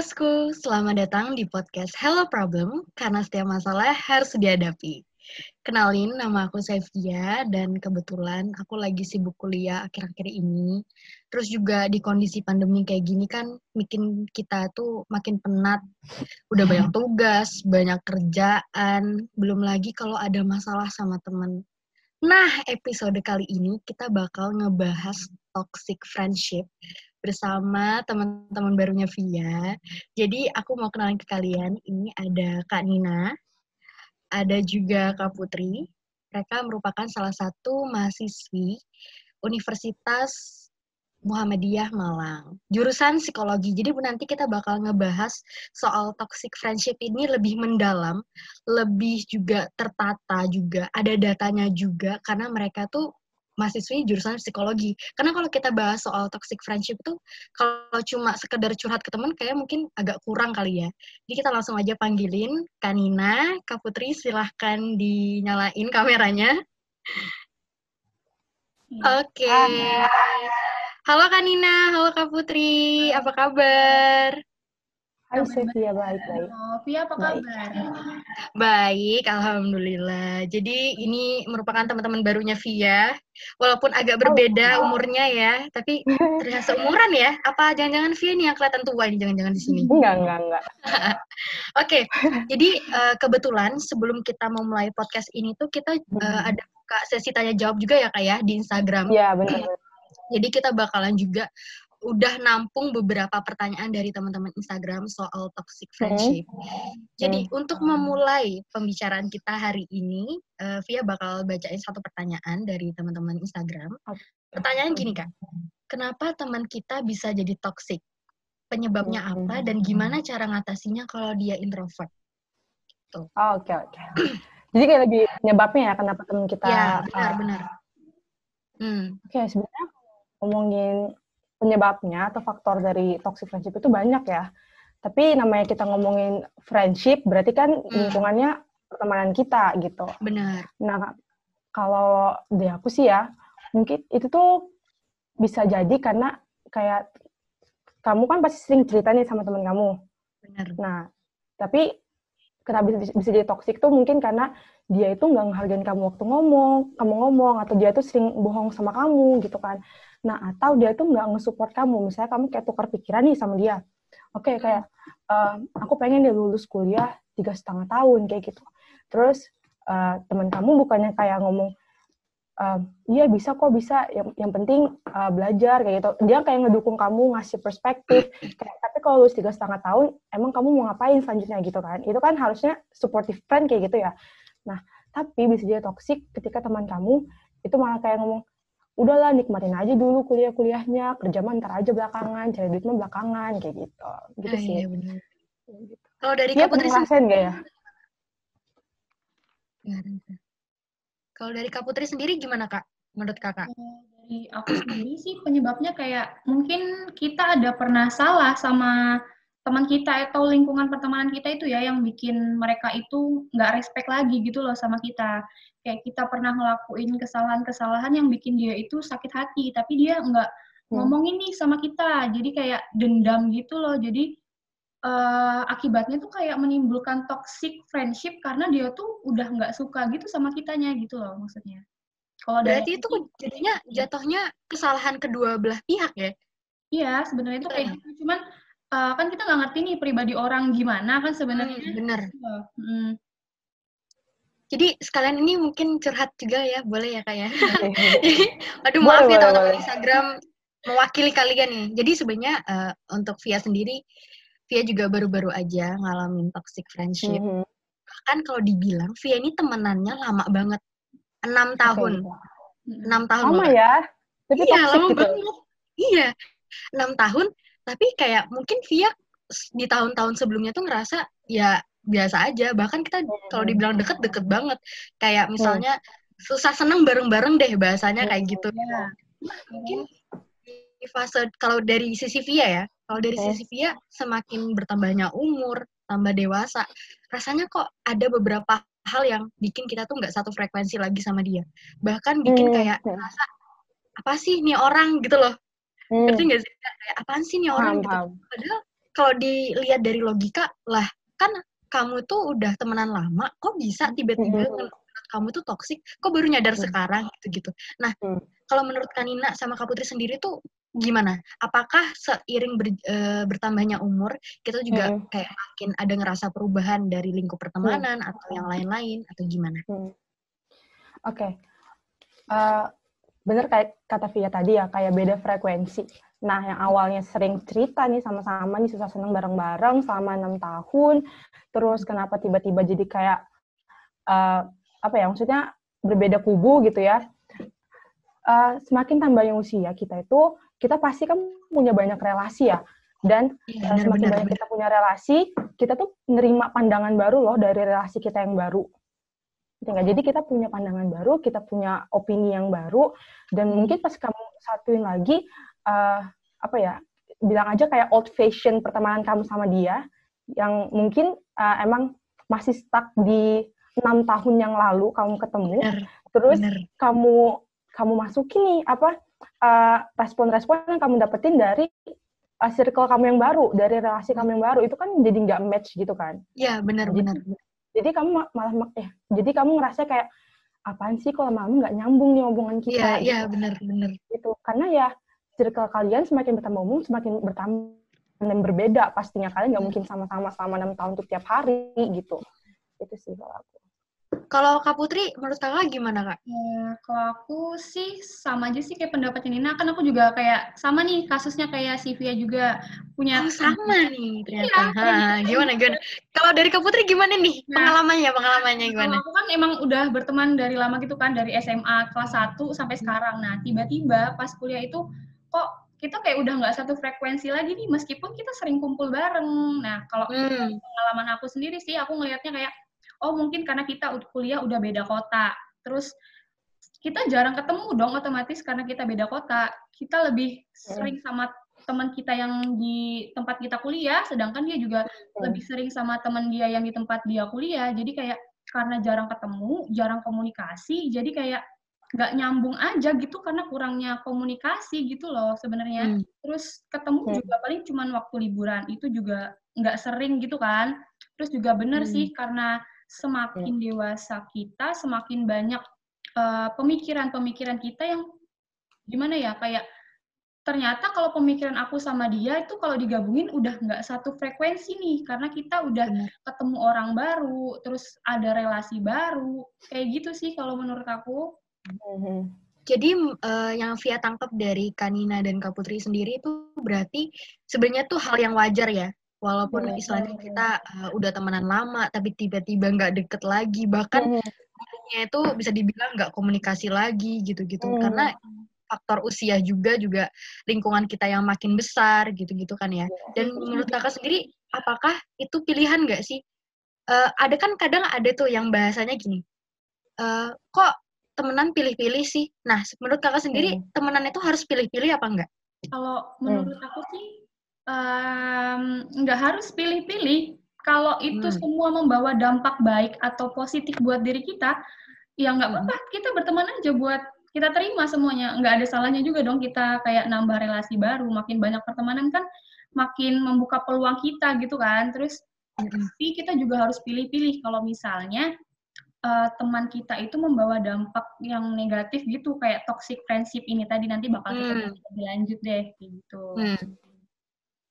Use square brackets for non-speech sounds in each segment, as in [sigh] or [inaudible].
bosku, selamat datang di podcast Hello Problem, karena setiap masalah harus dihadapi. Kenalin, nama aku Sevia, dan kebetulan aku lagi sibuk kuliah akhir-akhir ini. Terus juga di kondisi pandemi kayak gini kan, bikin kita tuh makin penat. Udah banyak [laughs] tugas, banyak kerjaan, belum lagi kalau ada masalah sama temen. Nah, episode kali ini kita bakal ngebahas toxic friendship bersama teman-teman barunya Via. Jadi aku mau kenalin ke kalian, ini ada Kak Nina, ada juga Kak Putri. Mereka merupakan salah satu mahasiswi Universitas Muhammadiyah Malang. Jurusan psikologi. Jadi nanti kita bakal ngebahas soal toxic friendship ini lebih mendalam, lebih juga tertata juga, ada datanya juga karena mereka tuh mahasiswi jurusan psikologi. Karena kalau kita bahas soal toxic friendship itu kalau cuma sekedar curhat ke teman kayak mungkin agak kurang kali ya. Jadi kita langsung aja panggilin Kanina, Kak Putri silahkan dinyalain kameranya. Iya. Oke. Okay. Halo Kanina, halo Kak Putri, apa kabar? Hai Sevia, baik baik. Via apa kabar? Baik, alhamdulillah. Jadi ini merupakan teman-teman barunya Via, walaupun agak berbeda oh, umurnya ya, tapi terlihat seumuran ya. Apa jangan-jangan Via nih yang kelihatan tua ini jangan-jangan di sini? Enggak, enggak, enggak. [laughs] Oke, okay. jadi uh, kebetulan sebelum kita mau mulai podcast ini tuh kita uh, ada buka sesi tanya jawab juga ya kak ya di Instagram. Iya benar. Jadi kita bakalan juga udah nampung beberapa pertanyaan dari teman-teman Instagram soal toxic friendship. Hmm. Jadi hmm. untuk memulai pembicaraan kita hari ini, uh, Via bakal bacain satu pertanyaan dari teman-teman Instagram. Pertanyaan gini kak, kenapa teman kita bisa jadi toxic? Penyebabnya apa dan gimana cara ngatasinya kalau dia introvert? Oke oh, oke. Okay, okay. jadi kayak lebih penyebabnya ya kenapa teman kita? Ya benar uh, benar. Hmm. Oke okay, sebenarnya ngomongin penyebabnya atau faktor dari toxic friendship itu banyak ya. Tapi namanya kita ngomongin friendship berarti kan hmm. lingkungannya pertemanan kita gitu. Benar. Nah, kalau di aku sih ya, mungkin itu tuh bisa jadi karena kayak kamu kan pasti sering cerita nih sama teman kamu. Benar. Nah, tapi kenapa bisa, bisa jadi toxic tuh mungkin karena dia itu nggak menghargai kamu waktu ngomong, kamu ngomong, atau dia tuh sering bohong sama kamu gitu kan. Nah, atau dia tuh nggak nge-support kamu. Misalnya kamu kayak tukar pikiran nih sama dia. Oke, okay, kayak uh, aku pengen dia lulus kuliah tiga setengah tahun kayak gitu. Terus uh, teman kamu bukannya kayak ngomong, uh, iya bisa kok bisa. Yang, yang penting uh, belajar kayak gitu. Dia kayak ngedukung kamu, ngasih perspektif. Kayak, tapi kalau lulus tiga setengah tahun, emang kamu mau ngapain selanjutnya gitu kan? Itu kan harusnya supportive friend kayak gitu ya. Nah, tapi bisa jadi toxic ketika teman kamu itu malah kayak ngomong, udahlah nikmatin aja dulu kuliah-kuliahnya kerja mah ntar aja belakangan cari duit mah belakangan kayak gitu. Gitu ah, sih. iya, benar. Gitu. kalau dari ya, Putri sendiri gak ya? Kalau dari Kak Putri sendiri gimana Kak? Menurut Kakak? Dari aku sendiri sih penyebabnya kayak mungkin kita ada pernah salah sama teman kita atau lingkungan pertemanan kita itu ya yang bikin mereka itu nggak respect lagi gitu loh sama kita. Kayak kita pernah ngelakuin kesalahan-kesalahan yang bikin dia itu sakit hati tapi dia nggak hmm. ngomongin nih sama kita. Jadi kayak dendam gitu loh. Jadi uh, akibatnya tuh kayak menimbulkan toxic friendship karena dia tuh udah nggak suka gitu sama kitanya gitu loh maksudnya. Kalau berarti itu jadinya jatuhnya kesalahan kedua belah pihak ya? Iya sebenarnya itu kayak gitu. Cuman uh, kan kita nggak ngerti nih pribadi orang gimana kan sebenarnya. Hmm, bener. Hmm. Jadi sekalian ini mungkin curhat juga ya, boleh ya kak ya? [laughs] Aduh maaf boleh, ya teman-teman Instagram mewakili kalian nih. Jadi sebenarnya uh, untuk Via sendiri, Via juga baru-baru aja ngalamin toxic friendship. Mm -hmm. Bahkan kalau dibilang Via ini temenannya lama banget, enam tahun, enam okay. tahun. Lama ya? Tapi iya lama gitu. banget. Iya, enam tahun tapi kayak mungkin Via di tahun-tahun sebelumnya tuh ngerasa ya biasa aja. Bahkan kita kalau dibilang deket deket banget. Kayak misalnya susah seneng bareng-bareng deh bahasanya kayak gitu. Ya. mungkin di fase kalau dari sisi Via ya kalau dari sisi Via semakin bertambahnya umur tambah dewasa rasanya kok ada beberapa hal yang bikin kita tuh nggak satu frekuensi lagi sama dia. Bahkan bikin kayak rasa apa sih nih orang? gitu loh Hmm. Ngerti gak sih? Kayak apaan sih nih orang gitu. Padahal kalau dilihat dari logika lah kan kamu tuh udah temenan lama kok bisa tiba-tiba Hmm. kamu tuh toksik kok baru nyadar Hmm. sekarang gitu gitu nah Hmm. kalau menurut Kanina sama Kak Putri sendiri tuh gimana apakah seiring ber- eh, bertambahnya umur kita juga Hmm. kayak makin ada ngerasa perubahan dari lingkup pertemanan atau yang lain-lain atau gimana Hmm. Oke, Eh, bener kayak kata Via tadi ya, kayak beda frekuensi. Nah, yang awalnya sering cerita nih sama-sama nih susah seneng bareng-bareng selama enam tahun, terus kenapa tiba-tiba jadi kayak eh, apa ya? Maksudnya berbeda kubu gitu ya. Eh, semakin tambahnya usia kita itu, kita pasti kan punya banyak relasi ya. Dan eh, semakin banyak kita punya relasi, kita tuh nerima pandangan baru loh dari relasi kita yang baru. Ngerti nggak? Jadi kita punya pandangan baru, kita punya opini yang baru, dan mungkin pas kamu satuin lagi, eh, apa ya, bilang aja kayak old fashion pertemanan kamu sama dia, yang mungkin eh, emang masih stuck di enam tahun yang lalu kamu ketemu, benar terus benar kamu kamu masukin nih apa eh, respon-respon yang kamu dapetin dari eh, circle kamu yang baru, dari relasi kamu yang baru, itu kan jadi nggak match gitu kan? Iya, benar-benar jadi kamu ma- malah eh jadi kamu ngerasa kayak apaan sih kalau lama nggak nyambung nih omongan Iya, kita? Iya, gitu. benar-benar. gitu. Karena ya circle kalian semakin bertambah umum semakin bertambah dan berbeda pastinya. Kalian nggak mungkin sama-sama selama enam tahun tuh tiap hari gitu. Itu sih kalau aku Kalau Kak Putri, menurut kakak gimana kak? Ya, kalau aku sih sama aja sih kayak pendapatnya Nina. Kan aku juga kayak sama nih kasusnya kayak Sivia juga punya Oh, sama nih ternyata. Iya, Ha, gimana gimana? Kalau dari Kak Putri gimana nih Nah. pengalamannya? Pengalamannya Kalau gimana? aku kan emang udah berteman dari lama gitu kan, dari SMA kelas 1 sampai sekarang. Nah, tiba-tiba pas kuliah itu kok kita kayak udah nggak satu frekuensi lagi nih, meskipun kita sering kumpul bareng. Nah, kalau Hmm. pengalaman aku sendiri sih, aku ngelihatnya kayak, oh mungkin karena kita kuliah udah beda kota. Terus kita jarang ketemu dong otomatis karena kita beda kota. Kita lebih sering sama teman kita yang di tempat kita kuliah, sedangkan dia juga lebih sering sama teman dia yang di tempat dia kuliah. Jadi kayak karena jarang ketemu, jarang komunikasi, jadi kayak nggak nyambung aja gitu karena kurangnya komunikasi gitu loh sebenarnya. Hmm. Terus ketemu Hmm. juga paling cuman waktu liburan, itu juga nggak sering gitu kan. Terus juga bener Hmm. sih karena semakin dewasa kita, semakin banyak eh, pemikiran-pemikiran kita yang gimana ya kayak ternyata kalau pemikiran aku sama dia itu kalau digabungin udah nggak satu frekuensi nih karena kita udah Benar. ketemu orang baru terus ada relasi baru kayak gitu sih kalau menurut aku Mhm. Jadi eh, yang Via tangkap dari Kanina dan Kak Putri sendiri itu berarti sebenarnya tuh hal yang wajar ya. Walaupun Iya, istilahnya iya. kita eh, udah temenan lama, tapi tiba-tiba nggak deket lagi, bahkan Mhm. dulunya itu bisa dibilang nggak komunikasi lagi gitu-gitu. Hmm. Karena faktor usia juga juga lingkungan kita yang makin besar gitu-gitu kan ya. Dan menurut kakak sendiri, apakah itu pilihan nggak sih? Eh, ada kan kadang ada tuh yang bahasanya gini, eh, kok temenan pilih-pilih sih? Nah, menurut kakak sendiri, Hmm. temenan itu harus pilih-pilih apa enggak? kalau menurut aku sih nggak harus pilih-pilih kalau itu Hmm. semua membawa dampak baik atau positif buat diri kita ya nggak Hmm. apa-apa kita berteman aja buat kita terima semuanya nggak ada salahnya juga dong kita kayak nambah relasi baru makin banyak pertemanan kan makin membuka peluang kita gitu kan terus Mm-mm. tapi kita juga harus pilih-pilih kalau misalnya eh, teman kita itu membawa dampak yang negatif gitu kayak toxic friendship ini tadi nanti bakal kita Hmm. lanjut deh gitu. Hmm.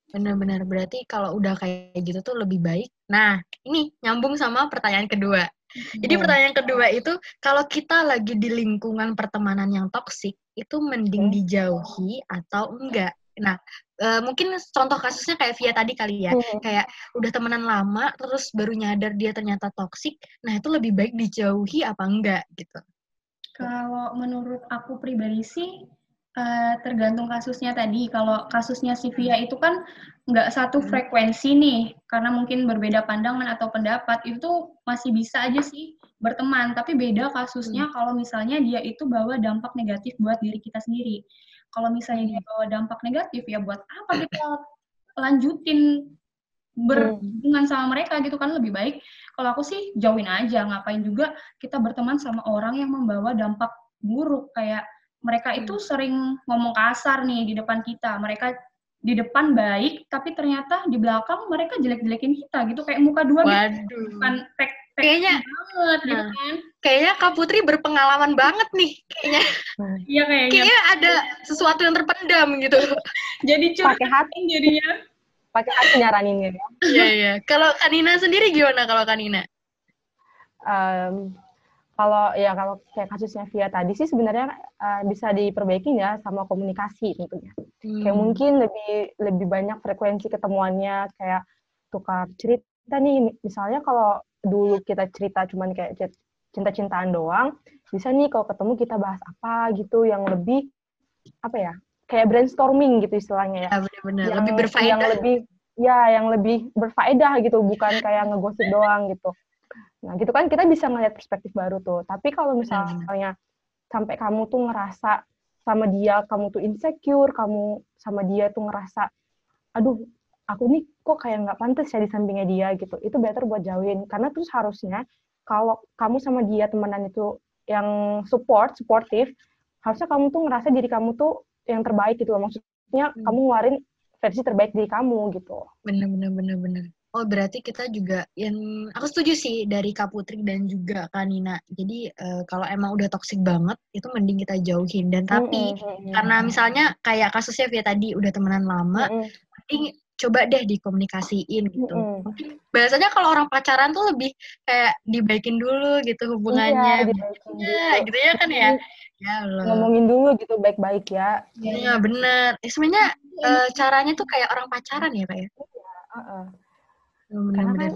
Benar-benar berarti kalau udah kayak gitu tuh lebih baik. Nah, ini nyambung sama pertanyaan kedua. Jadi Hmm. pertanyaan kedua itu kalau kita lagi di lingkungan pertemanan yang toksik, itu mending Hmm. dijauhi atau enggak? Nah, eh, mungkin contoh kasusnya kayak Via tadi kali ya, Mhm. kayak udah temenan lama terus baru nyadar dia ternyata toksik. Nah, itu lebih baik dijauhi apa enggak gitu. Kalau menurut aku pribadi sih eh, tergantung kasusnya tadi. Kalau kasusnya si Via itu kan nggak satu Hmm. frekuensi nih, karena mungkin berbeda pandangan atau pendapat itu masih bisa aja sih berteman. Tapi beda kasusnya kalau misalnya dia itu bawa dampak negatif buat diri kita sendiri. Kalau misalnya dia bawa dampak negatif ya buat apa kita lanjutin berhubungan sama mereka gitu kan lebih baik kalau aku sih jauhin aja ngapain juga kita berteman sama orang yang membawa dampak buruk kayak mereka itu sering ngomong kasar nih di depan kita mereka di depan baik, tapi ternyata di belakang mereka jelek-jelekin kita gitu kayak muka dua gitu. Waduh. Bukan pek Kayaknya banget gitu Nah. kan. kayaknya Kak Putri berpengalaman banget nih. Kayaknya [laughs] Iya kayaknya. kayaknya ada sesuatu yang terpendam gitu. [laughs] Jadi curhat pakai hati jadinya. pakai hati nyaraninnya ya Iya iya. Kalau Kanina sendiri gimana kalau Kanina? Em, kalau ya kalau kayak kasusnya Via tadi sih sebenarnya eh, bisa diperbaiki ya sama komunikasi tentunya. Kayak Hmm. mungkin lebih lebih banyak frekuensi ketemuannya kayak tukar cerita nih. Misalnya kalau dulu kita cerita cuman kayak cinta-cintaan doang bisa nih kalau ketemu kita bahas apa gitu yang lebih apa ya kayak brainstorming gitu istilahnya ya. Ya benar-benar yang, lebih yang berfaedah. lebih ya yang lebih berfaedah gitu bukan kayak ngegosip doang gitu nah gitu kan kita bisa ngeliat perspektif baru tuh. Tapi kalau misalnya sampai kamu tuh ngerasa sama dia kamu tuh insecure kamu sama dia tuh ngerasa aduh aku nih kok kayak nggak pantas ya di sampingnya dia gitu. Itu better buat jauhin. Karena terus harusnya kalau kamu sama dia temenan itu yang support supportive harusnya kamu tuh ngerasa diri kamu tuh yang terbaik gitu maksudnya Hmm. kamu ngeluarin versi terbaik diri kamu gitu. Bener-bener bener-bener. Oh berarti kita juga yang aku setuju sih dari Kak Putri dan juga Kak Nina. Jadi eh, kalau emang udah toksik banget itu mending kita jauhin. Dan tapi Mm-mm, karena misalnya kayak kasusnya Via tadi udah temenan lama, mm-mm, mending coba deh dikomunikasiin gitu. mm-mm. Mungkin biasanya kalau orang pacaran tuh lebih kayak dibaikin dulu gitu hubungannya. Iya, dibaikin Ya, gitu ya kan ya. Ya Allah. ngomongin dulu gitu baik-baik ya Iya bener. Eh, sebenarnya eh, caranya tuh kayak orang pacaran ya kak ya. Heeh. Karena kan-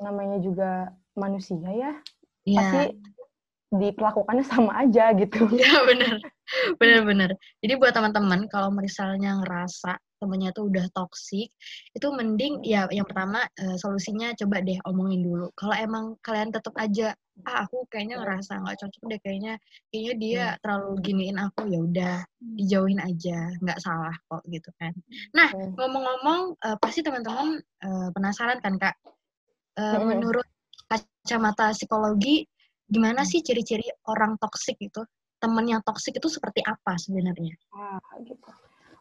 namanya juga manusia ya Iya. pasti diperlakukannya sama aja gitu [laughs] Iya bener, bener-bener. Jadi buat teman-teman kalau misalnya ngerasa temennya tuh udah toksik, itu mending ya yang pertama eh, solusinya coba deh omongin dulu. Kalau emang kalian tetap aja, ah aku kayaknya ngerasa nggak cocok deh, kayaknya kayaknya dia terlalu giniin aku, ya udah dijauhin aja, nggak salah kok gitu kan. Nah Hmm. ngomong-ngomong, eh, pasti teman-teman eh, penasaran kan kak? Mm-mm. menurut kacamata psikologi, gimana sih ciri-ciri orang toksik itu? Temen yang toksik itu seperti apa sebenarnya? Ah, gitu.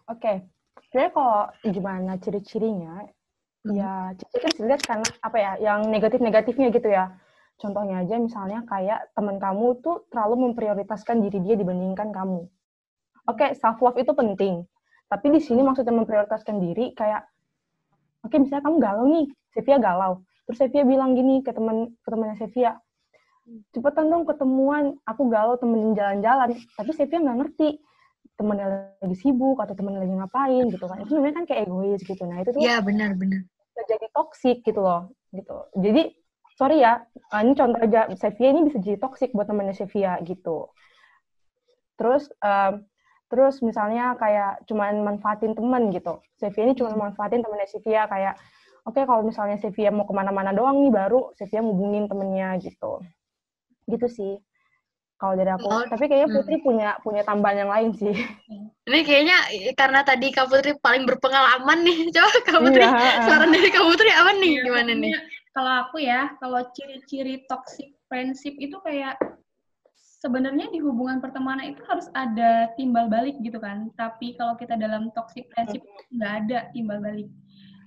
Oke. Sebenarnya kalau gimana ciri-cirinya, Hmm. ya ciri kan dilihat karena apa ya, yang negatif-negatifnya gitu ya. Contohnya aja misalnya kayak teman kamu tuh terlalu memprioritaskan diri dia dibandingkan kamu. Oke, self love itu penting. Tapi di sini maksudnya memprioritaskan diri kayak oke misalnya kamu galau nih, Sevia galau. Terus Sevia bilang gini ke teman ke temannya Sevia, cepetan dong ketemuan, aku galau temenin jalan-jalan. Tapi Sevia nggak ngerti temennya lagi sibuk atau temennya lagi ngapain gitu kan. Itu sebenarnya kan kayak egois gitu. Nah itu tuh Iya benar-benar. bisa jadi toksik gitu loh gitu jadi sorry ya ah, ini contoh aja Sevia ini bisa jadi toksik buat temannya Sevia gitu terus em, terus misalnya kayak cuman manfaatin teman gitu Sevia ini cuma manfaatin temannya Sevia kayak oke kalau misalnya Sevia mau ke mana-mana doang nih baru Sevia ngubungin temennya gitu gitu sih kalau dari aku Oh, tapi kayaknya hmm. Putri punya punya tambahan yang lain sih Ini kayaknya eh, karena tadi Kak Putri paling berpengalaman nih. [laughs] Coba Kak Putri, Iya, heeh. saran dari Kak Putri apa nih? Iya, Gimana nih? Kalau aku ya, kalau ciri-ciri toxic friendship itu kayak sebenarnya di hubungan pertemanan itu harus ada timbal balik gitu kan. Tapi kalau kita dalam toxic friendship nggak ada timbal balik.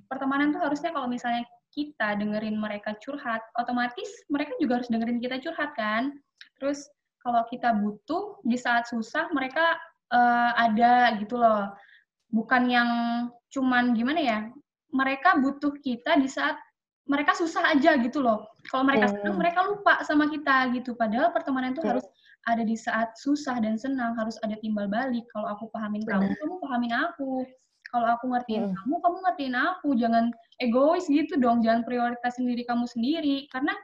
Pertemanan tuh harusnya kalau misalnya kita dengerin mereka curhat, otomatis mereka juga harus dengerin kita curhat kan. Terus kalau kita butuh di saat susah mereka eh, ada gitu loh. Bukan yang cuman gimana ya? Mereka butuh kita di saat mereka susah aja gitu loh. Kalau mereka Hmm. senang, mereka lupa sama kita gitu. Padahal pertemanan itu Hmm. harus ada di saat susah dan senang, harus ada timbal balik. Kalau aku pahamin kamu, kamu pahamin aku. Kalau aku ngertiin Hmm. kamu, kamu ngertiin aku. Jangan egois gitu dong, jangan prioritasin diri kamu sendiri. Karena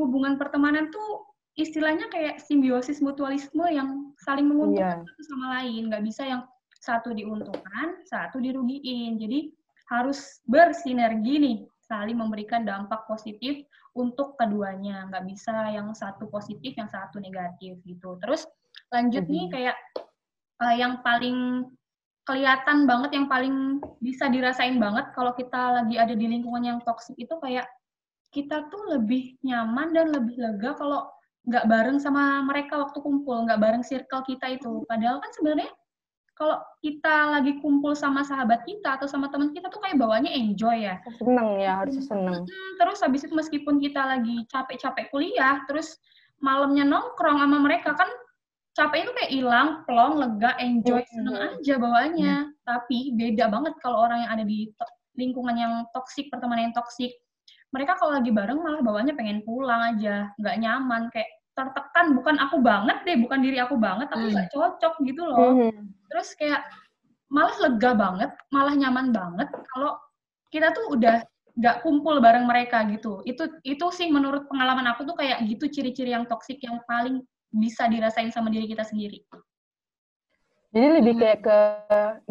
hubungan pertemanan tuh istilahnya kayak simbiosis mutualisme yang saling menguntungkan Iya. satu sama lain. Nggak bisa yang satu diuntungkan, satu dirugiin. Jadi harus bersinergi nih, saling memberikan dampak positif untuk keduanya. Nggak bisa yang satu positif, yang satu negatif gitu. Terus lanjut nih kayak eh, yang paling kelihatan banget, yang paling bisa dirasain banget kalau kita lagi ada di lingkungan yang toksik itu kayak kita tuh lebih nyaman dan lebih lega kalau nggak bareng sama mereka waktu kumpul, nggak bareng circle kita itu. Padahal kan sebenarnya kalau kita lagi kumpul sama sahabat kita atau sama teman kita tuh kayak bawanya enjoy ya. Seneng ya, harus seneng. Terus habis itu meskipun kita lagi capek-capek kuliah, terus malamnya nongkrong sama mereka kan capeknya tuh kayak hilang, plong, lega, enjoy, seneng aja bawaannya. Tapi beda banget kalau orang yang ada di lingkungan yang toksik, pertemanan yang toksik. Mereka kalau lagi bareng malah bawaannya pengen pulang aja, nggak nyaman, kayak tertekan bukan aku banget deh, bukan diri aku banget, tapi nggak cocok gitu loh. Terus kayak malah lega banget, malah nyaman banget kalau kita tuh udah nggak kumpul bareng mereka gitu. Itu itu sih menurut pengalaman aku tuh kayak gitu ciri-ciri yang toksik yang paling bisa dirasain sama diri kita sendiri. Jadi lebih kayak ke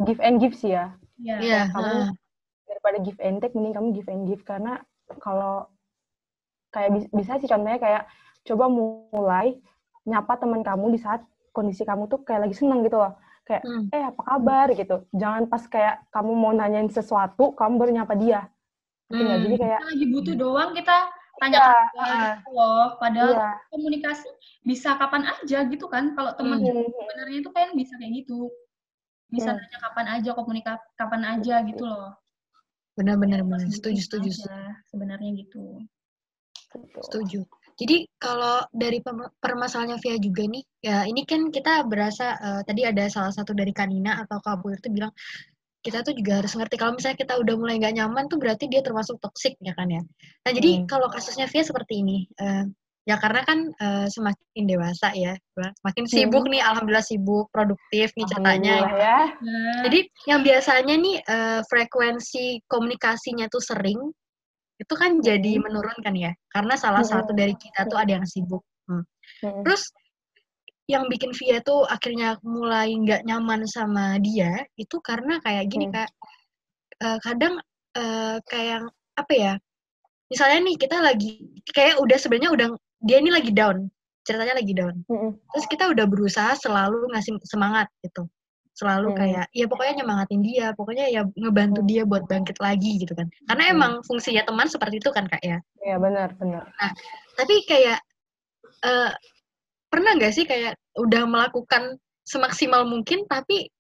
give and give sih ya. Iya. Yeah. Kamu daripada give and take, mending kamu give and give karena kalau kayak bisa sih contohnya kayak coba mulai nyapa teman kamu di saat kondisi kamu tuh kayak lagi seneng gitu loh kayak hmm. eh apa kabar gitu jangan pas kayak kamu mau nanyain sesuatu kamu baru nyapa dia hmm. jadi kayak kita lagi butuh doang kita tanya ya, uh, loh. Padahal iya. komunikasi bisa kapan aja gitu kan. Kalau teman hmm. sebenarnya itu kan bisa kayak gitu. Bisa hmm. tanya kapan aja komunikasi kapan aja gitu loh. Benar-benar benar setuju setuju sebenarnya gitu. Setuju. Jadi kalau dari permasalahannya Via juga nih, ya ini kan kita berasa uh, tadi ada salah satu dari Kanina atau Kabur itu bilang kita tuh juga harus ngerti kalau misalnya kita udah mulai nggak nyaman tuh berarti dia termasuk toksik ya kan ya. Nah jadi hmm. kalau kasusnya Via seperti ini, uh, ya karena kan uh, semakin dewasa ya, makin sibuk hmm. nih, alhamdulillah sibuk, produktif nih catanya. Ya. Jadi yang biasanya nih uh, frekuensi komunikasinya tuh sering, itu kan jadi menurunkan ya karena salah satu dari kita tuh ada yang sibuk hmm. terus yang bikin Via tuh akhirnya mulai nggak nyaman sama dia itu karena kayak gini kak. Uh, kadang uh, kayak apa ya misalnya nih kita lagi kayak udah sebenarnya udah dia ini lagi down ceritanya lagi down. Terus kita udah berusaha selalu ngasih semangat gitu selalu hmm. kayak ya pokoknya nyemangatin dia pokoknya ya ngebantu dia buat bangkit lagi gitu kan. Karena hmm. emang fungsinya teman seperti itu kan kak ya. Iya benar benar. Nah tapi kayak uh, pernah nggak sih kayak udah melakukan semaksimal mungkin tapi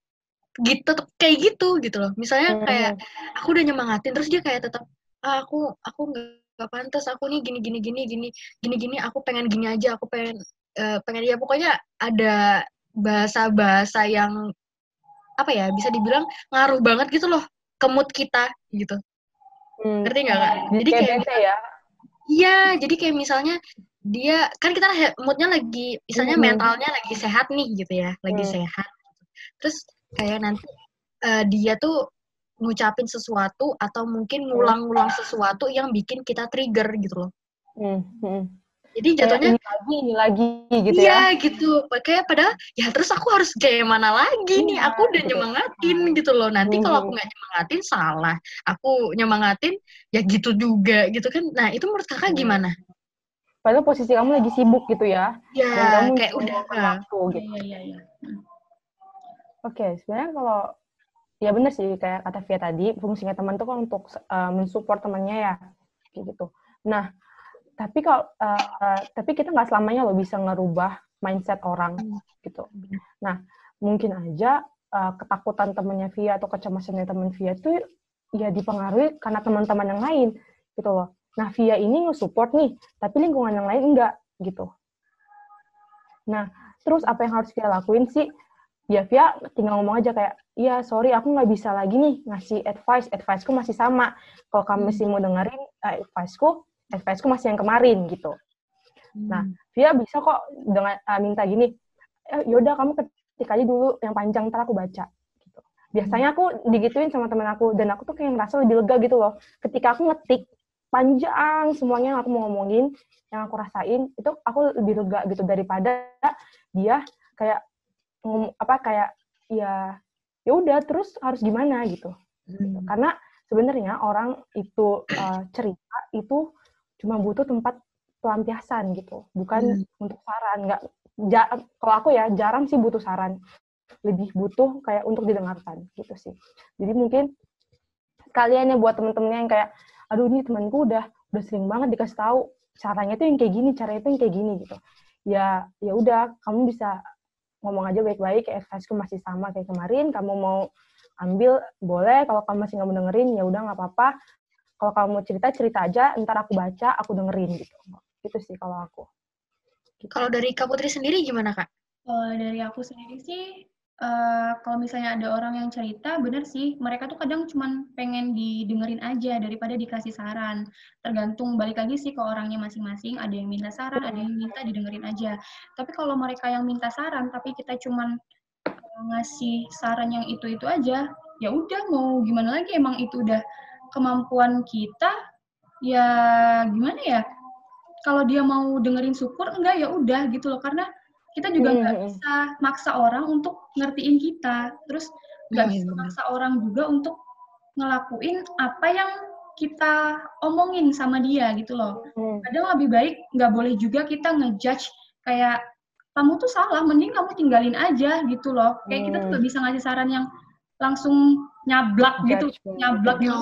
gitu tetap kayak gitu gitu loh misalnya hmm. kayak aku udah nyemangatin terus dia kayak tetap ah, aku aku nggak pantas aku nih gini gini gini gini gini gini aku pengen gini aja aku pengen uh, pengen ya pokoknya ada bahasa-bahasa yang apa ya bisa dibilang ngaruh banget gitu loh ke mood kita gitu hmm. ngerti nggak kak jadi kayak ya iya jadi kayak misalnya dia kan kita moodnya lagi misalnya hmm. mentalnya lagi sehat nih gitu ya lagi hmm. sehat terus kayak nanti uh, dia tuh ngucapin sesuatu atau mungkin ngulang-ngulang sesuatu yang bikin kita trigger gitu loh. Hmm. Hmm. Jadi jatuhnya ini lagi, ini lagi gitu iya, ya. Iya gitu. Kayak padahal ya terus aku harus kayak mana lagi nih? Iya, aku udah nyemangatin gitu loh. Nanti hmm. kalau aku nggak nyemangatin salah. Aku nyemangatin ya gitu juga gitu kan. Nah, itu menurut Kakak gimana? Padahal posisi kamu lagi sibuk gitu ya. Iya, kayak udah waktu gitu. Iya, iya, iya. Oke, okay, sebenarnya kalau ya benar sih kayak kata Via tadi, fungsinya teman tuh kan untuk uh, mensupport temannya ya. Kayak gitu. Nah, tapi kalau uh, tapi kita nggak selamanya loh bisa ngerubah mindset orang hmm. gitu nah mungkin aja uh, ketakutan temannya Via atau kecemasannya teman Via itu ya dipengaruhi karena teman-teman yang lain gitu loh nah Via ini nge-support nih tapi lingkungan yang lain enggak gitu nah terus apa yang harus Via lakuin sih ya Via tinggal ngomong aja kayak iya sorry aku nggak bisa lagi nih ngasih advice adviceku masih sama kalau kamu masih mau dengerin uh, adviceku advice masih yang kemarin gitu. Nah, hmm. Nah, Via bisa kok dengan uh, minta gini, eh, yaudah kamu ketik aja dulu yang panjang, ntar aku baca. Gitu. Biasanya aku digituin sama temen aku, dan aku tuh kayak ngerasa lebih lega gitu loh. Ketika aku ngetik panjang semuanya yang aku mau ngomongin, yang aku rasain, itu aku lebih lega gitu daripada dia kayak ngom, apa kayak ya ya udah terus harus gimana gitu. Hmm. Karena sebenarnya orang itu uh, cerita itu cuma butuh tempat pelampiasan gitu bukan hmm. untuk saran nggak ja, kalau aku ya jarang sih butuh saran lebih butuh kayak untuk didengarkan gitu sih jadi mungkin kalian ya buat temen-temennya yang kayak aduh ini temanku udah udah sering banget dikasih tahu caranya tuh yang kayak gini caranya tuh yang kayak gini gitu ya ya udah kamu bisa ngomong aja baik-baik, advice-ku masih sama kayak kemarin, kamu mau ambil boleh, kalau kamu masih nggak mau dengerin ya udah nggak apa-apa. Kalau kamu mau cerita cerita aja, ntar aku baca, aku dengerin gitu. Gitu sih kalau aku. Gitu. Kalau dari Kak Putri sendiri gimana Kak? Kalau dari aku sendiri sih uh, kalau misalnya ada orang yang cerita, bener sih, mereka tuh kadang cuma pengen didengerin aja daripada dikasih saran. Tergantung balik lagi sih ke orangnya masing-masing, ada yang minta saran, ada yang minta didengerin aja. Tapi kalau mereka yang minta saran, tapi kita cuma uh, ngasih saran yang itu-itu aja, ya udah mau gimana lagi, emang itu udah kemampuan kita, ya gimana ya, kalau dia mau dengerin syukur, enggak ya udah gitu loh, karena kita juga nggak hmm. bisa maksa orang untuk ngertiin kita terus nggak hmm. bisa maksa orang juga untuk ngelakuin apa yang kita omongin sama dia gitu loh hmm. kadang lebih baik nggak boleh juga kita ngejudge kayak kamu tuh salah mending kamu tinggalin aja gitu loh kayak hmm. kita tuh gak bisa ngasih saran yang langsung nyablak gitu nyablak gitu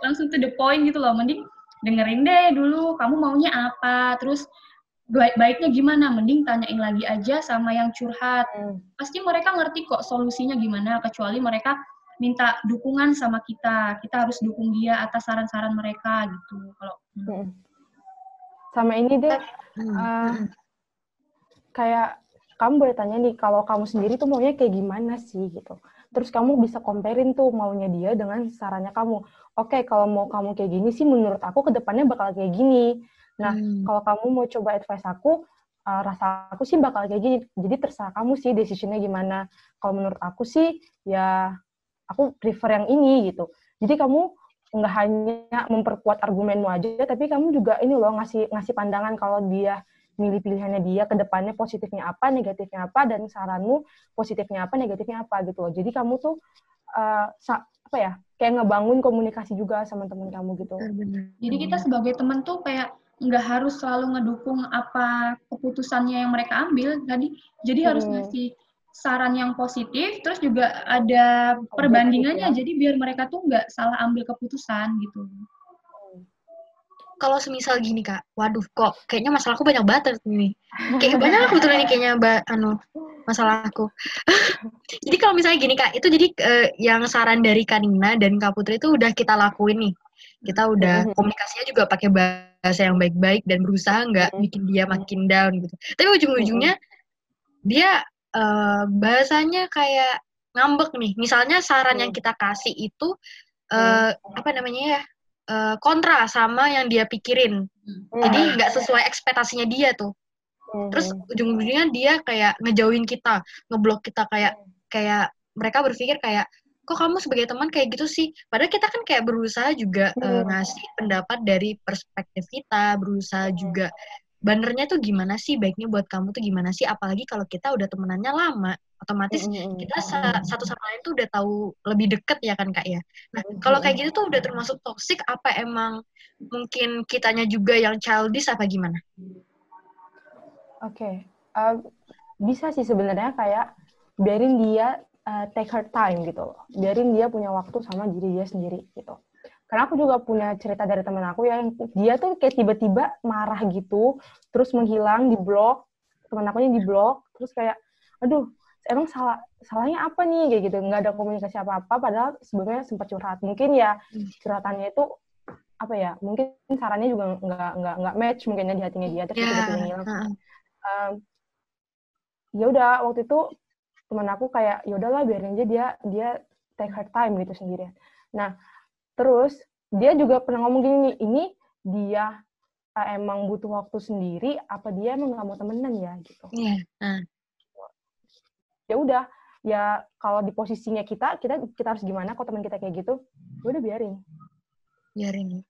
langsung to the point gitu loh mending dengerin deh dulu kamu maunya apa terus baik baiknya gimana? Mending tanyain lagi aja sama yang curhat. Hmm. pasti mereka ngerti kok solusinya gimana kecuali mereka minta dukungan sama kita. Kita harus dukung dia atas saran-saran mereka gitu. Kalau hmm. sama ini deh hmm. uh, kayak kamu boleh tanya nih kalau kamu sendiri tuh maunya kayak gimana sih gitu? Terus kamu bisa comparein tuh maunya dia dengan sarannya kamu. Oke okay, kalau mau kamu kayak gini sih menurut aku ke depannya bakal kayak gini Nah, hmm. kalau kamu mau coba advice aku, uh, rasa aku sih bakal kayak gini. Jadi terserah kamu sih decisionnya gimana. Kalau menurut aku sih, ya aku prefer yang ini gitu. Jadi kamu nggak hanya memperkuat argumenmu aja, tapi kamu juga ini loh ngasih ngasih pandangan kalau dia milih pilihannya dia ke depannya positifnya apa, negatifnya apa, dan saranmu positifnya apa, negatifnya apa gitu loh. Jadi kamu tuh uh, apa ya, kayak ngebangun komunikasi juga sama teman kamu gitu. Jadi kita sebagai teman tuh kayak nggak harus selalu ngedukung apa keputusannya yang mereka ambil jadi jadi hmm. harus ngasih saran yang positif terus juga ada perbandingannya ya. jadi biar mereka tuh nggak salah ambil keputusan gitu. Kalau semisal gini kak waduh kok kayaknya masalahku banyak banget nih kayak banyak aku betul nih kayaknya mbak anu masalahku [laughs] jadi kalau misalnya gini kak itu jadi uh, yang saran dari Kanina dan Kak Putri itu udah kita lakuin nih kita udah komunikasinya juga pakai bahasa yang baik-baik dan berusaha nggak bikin dia makin down gitu. Tapi ujung-ujungnya dia uh, bahasanya kayak ngambek nih. Misalnya saran yang kita kasih itu uh, apa namanya ya uh, kontra sama yang dia pikirin. Jadi nggak sesuai ekspektasinya dia tuh. Terus ujung-ujungnya dia kayak ngejauhin kita ngeblok kita kayak kayak mereka berpikir kayak kok kamu sebagai teman kayak gitu sih padahal kita kan kayak berusaha juga hmm. uh, ngasih pendapat dari perspektif kita berusaha hmm. juga banernya tuh gimana sih baiknya buat kamu tuh gimana sih apalagi kalau kita udah temenannya lama otomatis hmm. kita sa satu sama lain tuh udah tahu lebih deket ya kan kak ya nah kalau kayak gitu tuh udah termasuk toxic apa emang mungkin kitanya juga yang childish apa gimana oke okay. uh, bisa sih sebenarnya kayak biarin dia uh, take her time gitu loh. Biarin dia punya waktu sama diri dia sendiri gitu. Karena aku juga punya cerita dari temen aku yang dia tuh kayak tiba-tiba marah gitu, terus menghilang di blog, temen aku yang di blog, terus kayak, aduh, emang salah salahnya apa nih kayak gitu, nggak ada komunikasi apa-apa, padahal sebelumnya sempat curhat. Mungkin ya hmm. curhatannya itu apa ya, mungkin sarannya juga nggak nggak nggak match mungkinnya di hatinya dia, terus yeah. tiba-tiba ngilang. Um, ya udah waktu itu teman aku kayak ya udahlah biarin aja dia dia take her time gitu sendirian. Nah terus dia juga pernah ngomong gini nih ini dia uh, emang butuh waktu sendiri apa dia emang nggak mau temenan ya? Gitu. Yeah. uh. ya udah ya kalau di posisinya kita kita kita harus gimana kok teman kita kayak gitu? Ya udah biarin. Biarin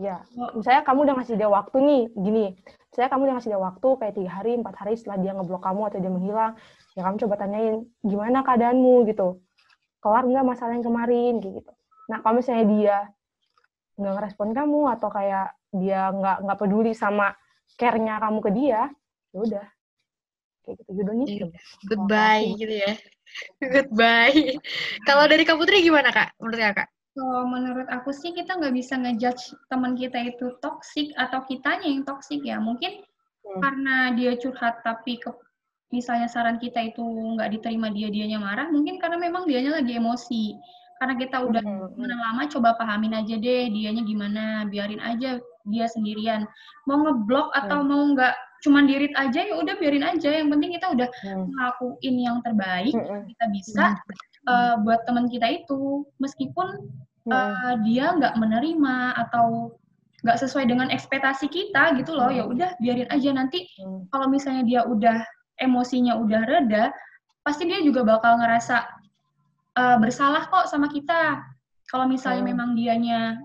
ya misalnya kamu udah ngasih dia waktu nih gini. Saya kamu udah ngasih dia waktu kayak tiga hari empat hari setelah dia ngeblok kamu atau dia menghilang ya kamu coba tanyain gimana keadaanmu? gitu. Kelar nggak masalah yang kemarin? gitu. Nah kalau misalnya dia nggak ngerespon kamu atau kayak dia nggak nggak peduli sama care-nya kamu ke dia ya udah. Kayak gitu judulnya yeah. goodbye gitu ya. [laughs] Goodbye. Kalau dari kak Putri gimana kak? Menurut kakak kalau menurut aku sih kita nggak bisa ngejudge teman kita itu toxic atau kitanya yang toxic ya mungkin hmm. karena dia curhat tapi ke misalnya saran kita itu nggak diterima dia dianya marah, mungkin karena memang dianya lagi emosi. Karena kita udah temenan lama, coba pahamin aja deh dianya gimana, biarin aja dia sendirian. Mau ngeblok atau mau nggak cuman dirit aja ya udah biarin aja. Yang penting kita udah Hmm. ngelakuin yang terbaik Mm-mm. kita bisa eh, buat teman kita itu, meskipun eh, dia nggak menerima atau nggak sesuai dengan ekspektasi kita gitu loh. Ya udah biarin aja nanti Hmm. kalau misalnya dia udah emosinya udah reda, pasti dia juga bakal ngerasa eh, bersalah kok sama kita. Kalau misalnya Hmm. memang dianya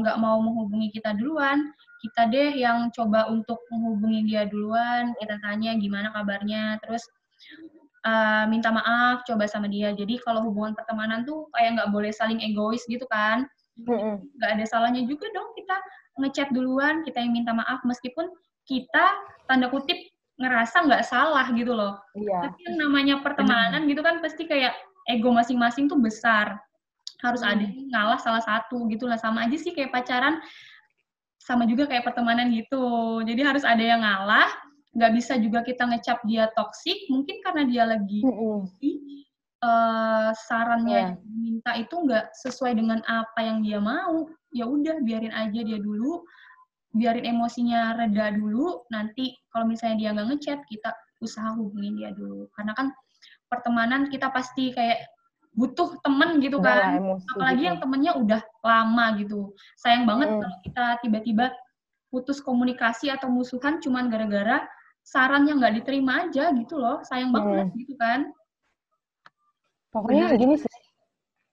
nggak mau menghubungi kita duluan, kita deh yang coba untuk menghubungi dia duluan, kita tanya gimana kabarnya, terus eh, minta maaf coba sama dia. Jadi kalau hubungan pertemanan tuh kayak nggak boleh saling egois gitu kan nggak ada salahnya juga dong kita ngechat duluan, kita yang minta maaf meskipun kita tanda kutip ngerasa nggak salah gitu loh. Iya. Tapi yang namanya pertemanan gitu kan pasti kayak ego masing-masing tuh besar. Harus ada yang ngalah salah satu gitu lah. Sama aja sih kayak pacaran, sama juga kayak pertemanan gitu. Jadi harus ada yang ngalah. Nggak bisa juga kita ngecap dia toksik, mungkin karena dia lagi Mm-mm. eh, sarannya Iya. yang diminta itu nggak sesuai dengan apa yang dia mau, ya udah biarin aja dia dulu, biarin emosinya reda dulu. Nanti kalau misalnya dia nggak ngechat, kita usaha hubungin dia dulu. Karena kan pertemanan kita pasti kayak butuh temen gitu lah, kan. emosi Apalagi gitu. yang temennya udah lama gitu. Sayang banget Mm. kalau kita tiba-tiba putus komunikasi atau musuhan cuman gara-gara saran yang nggak diterima aja gitu loh. Sayang banget Mm. gitu kan. Pokoknya Benar. gini sih,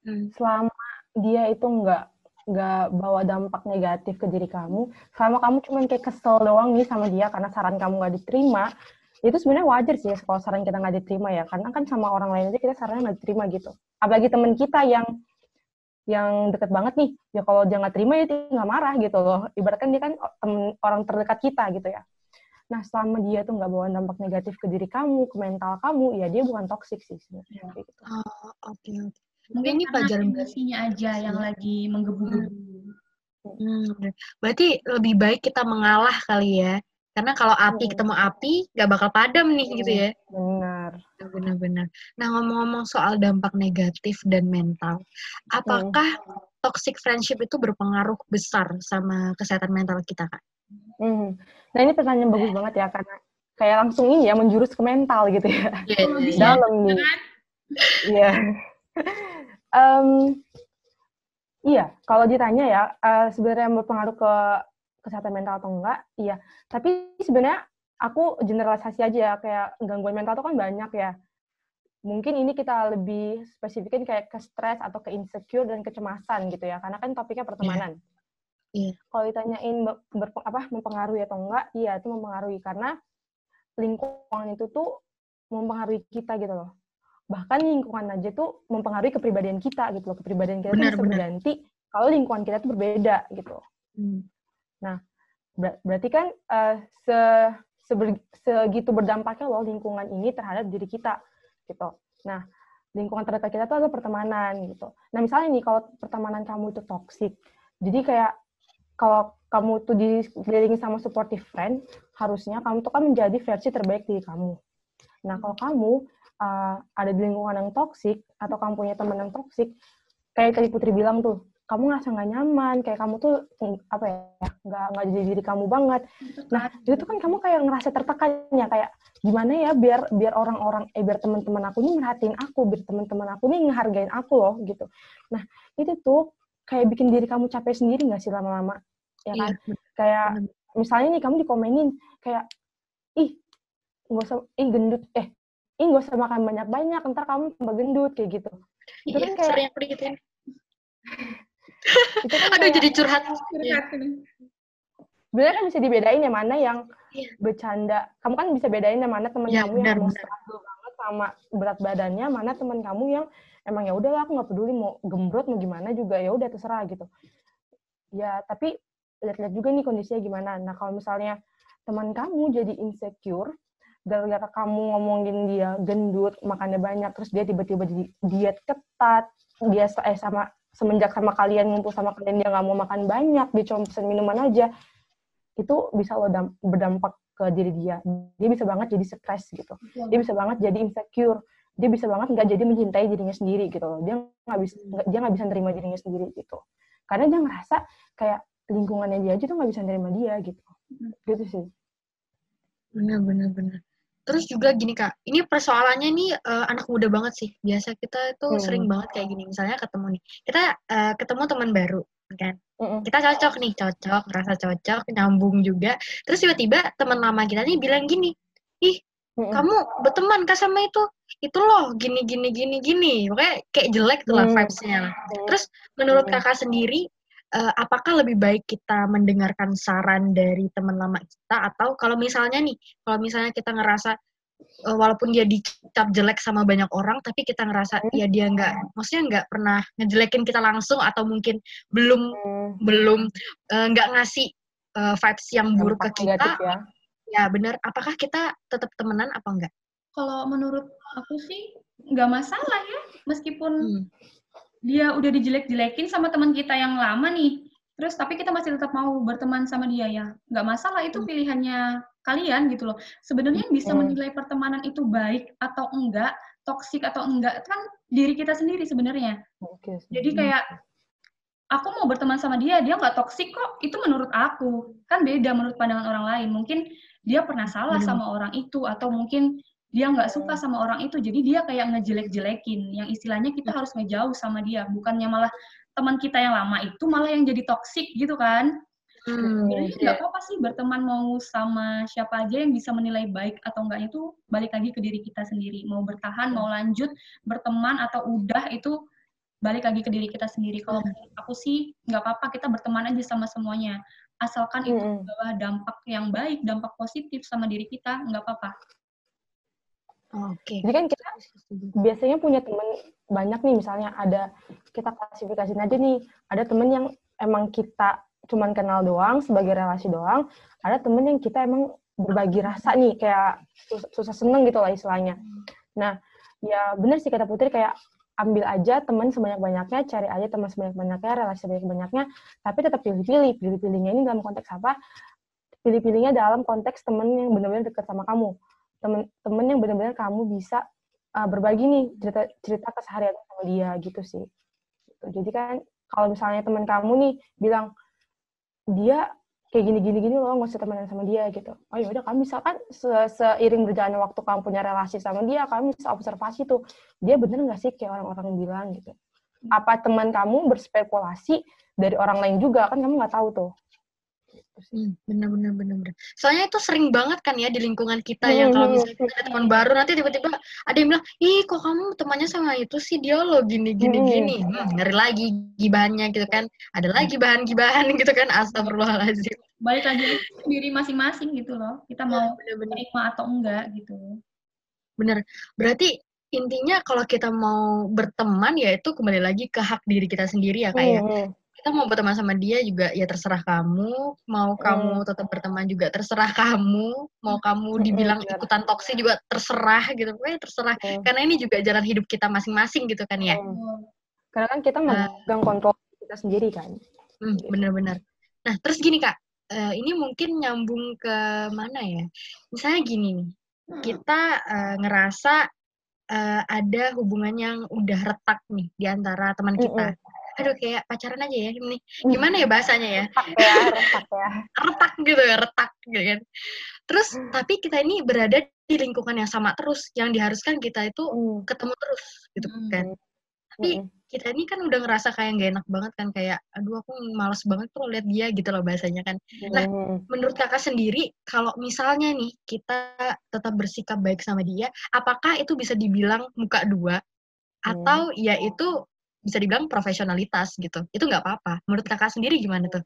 Hmm. selama dia itu nggak nggak bawa dampak negatif ke diri kamu, selama kamu cuman kayak kesel doang nih sama dia karena saran kamu nggak diterima, itu sebenarnya wajar sih kalau saran kita nggak diterima ya, karena kan sama orang lain aja kita sarannya nggak diterima gitu. Apalagi teman kita yang yang deket banget nih, ya kalau dia nggak terima ya dia nggak marah gitu loh. Ibaratkan dia kan temen, orang terdekat kita gitu ya. Nah, selama dia tuh nggak bawa dampak negatif ke diri kamu, ke mental kamu, ya dia bukan toksik sih sebenarnya. Kayak gitu. Oh, oke oke. Mungkin ini pelajaran emosinya aja yang lagi menggebu-gebu. Hmm. Berarti lebih baik kita mengalah kali ya. Karena kalau api Hmm. ketemu api, nggak bakal padam nih gitu ya. Benar. Benar-benar. Nah, ngomong-ngomong soal dampak negatif dan mental, apakah toxic friendship itu berpengaruh besar sama kesehatan mental kita, Kak? Hmm. Nah ini pertanyaan bagus banget ya karena kayak langsung ini ya menjurus ke mental gitu ya. Iya, Bisa. Dalam nih. Iya. Em, iya, kalau ditanya ya eh, sebenarnya berpengaruh ke kesehatan mental atau enggak, iya. Tapi sebenarnya aku generalisasi aja ya, kayak gangguan mental itu kan banyak ya. Mungkin ini kita lebih spesifikin kayak ke stres atau ke insecure dan kecemasan gitu ya, karena kan topiknya pertemanan. Iya. Kalau ditanyain ber- apa mempengaruhi atau enggak, iya itu mempengaruhi karena lingkungan itu tuh mempengaruhi kita gitu loh. Bahkan lingkungan aja tuh mempengaruhi kepribadian kita gitu loh. Kepribadian kita tuh Benar, bisa benar. berganti kalau lingkungan kita tuh berbeda gitu. Hmm. Ber- berarti kan eh, se seber- segitu berdampaknya loh lingkungan ini terhadap diri kita gitu. Nah, lingkungan terdekat kita tuh adalah pertemanan gitu. Nah, misalnya nih kalau pertemanan kamu itu toksik, jadi kayak kalau kamu tuh dikelilingi sama supportive friend, harusnya kamu tuh kan menjadi versi terbaik diri kamu. Nah, kalau kamu uh, ada di lingkungan yang toksik atau kamu punya teman yang toksik, kayak tadi Putri bilang tuh, kamu ngerasa nggak nyaman, kayak kamu tuh mm, apa ya, nggak nggak jadi diri kamu banget. Nah, itu kan kamu kayak ngerasa tertekan ya, kayak gimana ya biar biar orang-orang eh biar teman-teman aku nih merhatiin aku, biar teman-teman aku nih ngehargain aku loh gitu. Nah, itu tuh kayak bikin diri kamu capek sendiri nggak sih lama-lama? Ya Iya, kan? Kayak benar. misalnya nih kamu dikomenin kayak ih nggak usah ih gendut eh ih nggak usah makan banyak-banyak ntar kamu tambah gendut kayak gitu. Itu Iya, kan kayak- sering aku digituin. [laughs] Itu kan Aduh, kayak- jadi curhat. Curhat ini. sebenarnya kan bisa dibedain yang mana yang Iya. bercanda. Kamu kan bisa bedain yang mana teman Iya, kamu yang emang struggle banget sama berat badannya, mana teman kamu yang emang ya udahlah aku nggak peduli mau gembrot mau gimana juga ya udah terserah gitu. Ya tapi lihat-lihat juga nih kondisinya gimana. Nah kalau misalnya teman kamu jadi insecure gara-gara kamu ngomongin dia gendut, makannya banyak, terus dia tiba-tiba jadi diet ketat, dia eh sama semenjak sama kalian ngumpul sama kalian dia nggak mau makan banyak, dia cuma pesen minuman aja, itu bisa lo dam- berdampak ke diri dia dia bisa banget jadi stres gitu dia bisa banget jadi insecure dia bisa banget nggak jadi mencintai dirinya sendiri gitu loh. Dia nggak bisa gak, dia nggak bisa nerima dirinya sendiri gitu. Karena dia ngerasa kayak lingkungannya dia aja tuh nggak bisa nerima dia gitu. Gitu sih. Benar benar benar. Terus juga gini kak. Ini persoalannya nih uh, anak muda banget sih. Biasa kita itu hmm. sering banget kayak gini. Misalnya ketemu nih. Kita uh, ketemu teman baru kan? Hmm. kita cocok nih cocok rasa cocok nyambung juga. Terus tiba-tiba teman lama kita nih bilang gini ih hmm. kamu berteman kah sama itu itu loh gini gini gini gini pokoknya kayak jelek tuh lah hmm. vibesnya lah terus menurut hmm. kakak sendiri uh, apakah lebih baik kita mendengarkan saran dari teman lama kita atau kalau misalnya nih kalau misalnya kita ngerasa uh, walaupun dia dicap jelek sama banyak orang tapi kita ngerasa hmm. ya dia nggak maksudnya nggak pernah ngejelekin kita langsung atau mungkin belum hmm. belum eh, nggak uh, ngasih uh, vibes yang buruk ke kita ya, ya benar apakah kita tetap temenan apa enggak kalau menurut aku sih nggak masalah ya meskipun hmm dia udah dijelek-jelekin sama teman kita yang lama nih, terus tapi kita masih tetap mau berteman sama dia ya, nggak masalah itu hmm. pilihannya kalian gitu loh. Sebenarnya yang bisa menilai pertemanan itu baik atau enggak, toksik atau enggak, kan diri kita sendiri sebenarnya. Jadi kayak aku mau berteman sama dia, dia nggak toksik kok, itu menurut aku. Kan beda menurut pandangan orang lain. Mungkin dia pernah salah sama orang itu, atau mungkin dia nggak suka sama orang itu jadi dia kayak ngejelek-jelekin. Yang istilahnya kita harus ngejauh sama dia bukannya malah teman kita yang lama itu malah yang jadi toksik gitu kan? Hmm, jadi nggak apa-apa sih berteman mau sama siapa aja yang bisa menilai baik atau enggaknya itu balik lagi ke diri kita sendiri. Mau bertahan mau lanjut berteman atau udah itu balik lagi ke diri kita sendiri. Kalau aku sih nggak apa-apa kita berteman aja sama semuanya asalkan hmm. itu membawa dampak yang baik dampak positif sama diri kita nggak apa-apa Oke. Okay. Jadi kan kita biasanya punya teman banyak nih, misalnya ada kita klasifikasi aja nih, ada temen yang emang kita cuman kenal doang sebagai relasi doang, ada temen yang kita emang berbagi rasa nih, kayak susah, susah seneng gitu lah istilahnya. Nah, ya bener sih kata Putri kayak ambil aja teman sebanyak-banyaknya, cari aja teman sebanyak-banyaknya, relasi sebanyak-banyaknya, tapi tetap pilih-pilih. Pilih-pilihnya ini dalam konteks apa? Pilih-pilihnya dalam konteks temen yang benar-benar dekat sama kamu temen-temen yang benar-benar kamu bisa uh, berbagi nih cerita cerita keseharian sama dia gitu sih gitu. jadi kan kalau misalnya teman kamu nih bilang dia kayak gini gini gini loh nggak usah temenan sama dia gitu. Oh ya udah kamu bisa kan se seiring berjalannya waktu kamu punya relasi sama dia kamu bisa observasi tuh dia bener nggak sih kayak orang-orang bilang gitu. Apa teman kamu berspekulasi dari orang lain juga? Kan kamu nggak tahu tuh Hmm, bener bener bener bener. Soalnya itu sering banget kan ya di lingkungan kita hmm, yang kalau misalnya kita ada teman baru nanti tiba-tiba ada yang bilang, ih kok kamu temannya sama itu sih dia lo gini gini hmm. gini. Hmm, ngeri lagi gibahannya gitu kan. Ada lagi bahan-gibahan [laughs] gitu kan. Astagfirullahaladzim. Balik lagi diri masing-masing gitu loh. Kita mau bener-bener atau enggak gitu. Bener. Berarti intinya kalau kita mau berteman ya itu kembali lagi ke hak diri kita sendiri ya kayak. Hmm kita mau berteman sama dia juga ya terserah kamu. Mau hmm. kamu tetap berteman juga terserah kamu. Mau kamu hmm, dibilang hmm, ikutan toksi juga terserah gitu. Pokoknya terserah. Hmm. karena ini juga jalan hidup kita masing-masing gitu kan ya. Hmm. karena kan kita memegang uh, kontrol kita sendiri kan. Hmm, benar-benar. Nah terus gini kak. Uh, ini mungkin nyambung ke mana ya? Misalnya gini nih. Kita uh, ngerasa uh, ada hubungan yang udah retak nih di antara teman kita. Mm -hmm aduh kayak pacaran aja ya ini hmm. gimana ya bahasanya ya? Retak ya retak ya. [laughs] Retak gitu ya retak gitu kan. Terus hmm. tapi kita ini berada di lingkungan yang sama terus yang diharuskan kita itu hmm. ketemu terus gitu kan. Tapi kita ini kan udah ngerasa kayak gak enak banget kan kayak aduh aku males banget tuh lihat dia gitu loh bahasanya kan. Nah menurut kakak sendiri kalau misalnya nih kita tetap bersikap baik sama dia apakah itu bisa dibilang muka dua? Atau ya itu bisa dibilang profesionalitas gitu. Itu nggak apa-apa. Menurut kakak sendiri gimana tuh?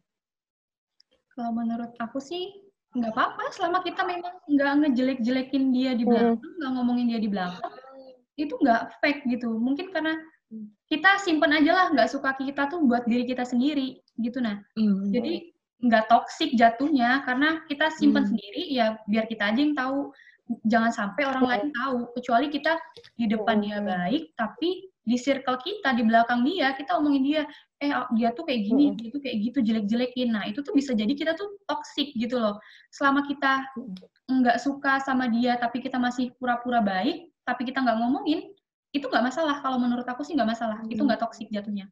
Kalau menurut aku sih nggak apa-apa selama kita memang nggak ngejelek-jelekin dia di belakang, nggak ngomongin dia di belakang, itu nggak fake gitu. Mungkin karena kita simpen aja lah nggak suka kita tuh buat diri kita sendiri gitu nah. Jadi nggak toksik jatuhnya karena kita simpen hmm. sendiri ya biar kita aja yang tahu jangan sampai orang lain tahu kecuali kita di depan dia baik tapi di circle kita di belakang dia kita omongin dia eh dia tuh kayak gini Mm-mm. dia tuh kayak gitu jelek-jelekin nah itu tuh bisa jadi kita tuh toxic gitu loh selama kita nggak suka sama dia tapi kita masih pura-pura baik tapi kita nggak ngomongin itu nggak masalah kalau menurut aku sih nggak masalah itu Hmm. nggak toxic jatuhnya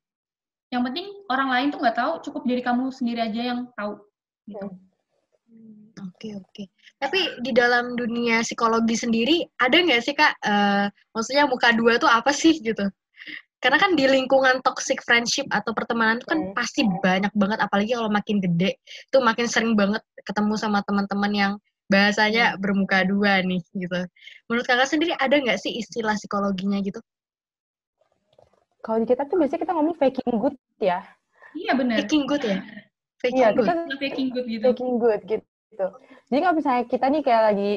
yang penting orang lain tuh nggak tahu cukup diri kamu sendiri aja yang tahu gitu Hmm, Oke oke. Tapi di dalam dunia psikologi sendiri ada nggak sih kak? eh, maksudnya muka dua tuh apa sih gitu? Karena kan di lingkungan toxic friendship atau pertemanan itu kan Oke. pasti banyak banget, apalagi kalau makin gede, itu makin sering banget ketemu sama teman-teman yang bahasanya bermuka dua nih gitu. Menurut kakak sendiri ada nggak sih istilah psikologinya gitu? Kalau di kita tuh biasanya kita ngomong faking good ya. iya benar Faking good ya? Faking Iya, good. kita faking good gitu faking good gitu. Jadi kalau misalnya kita nih kayak lagi,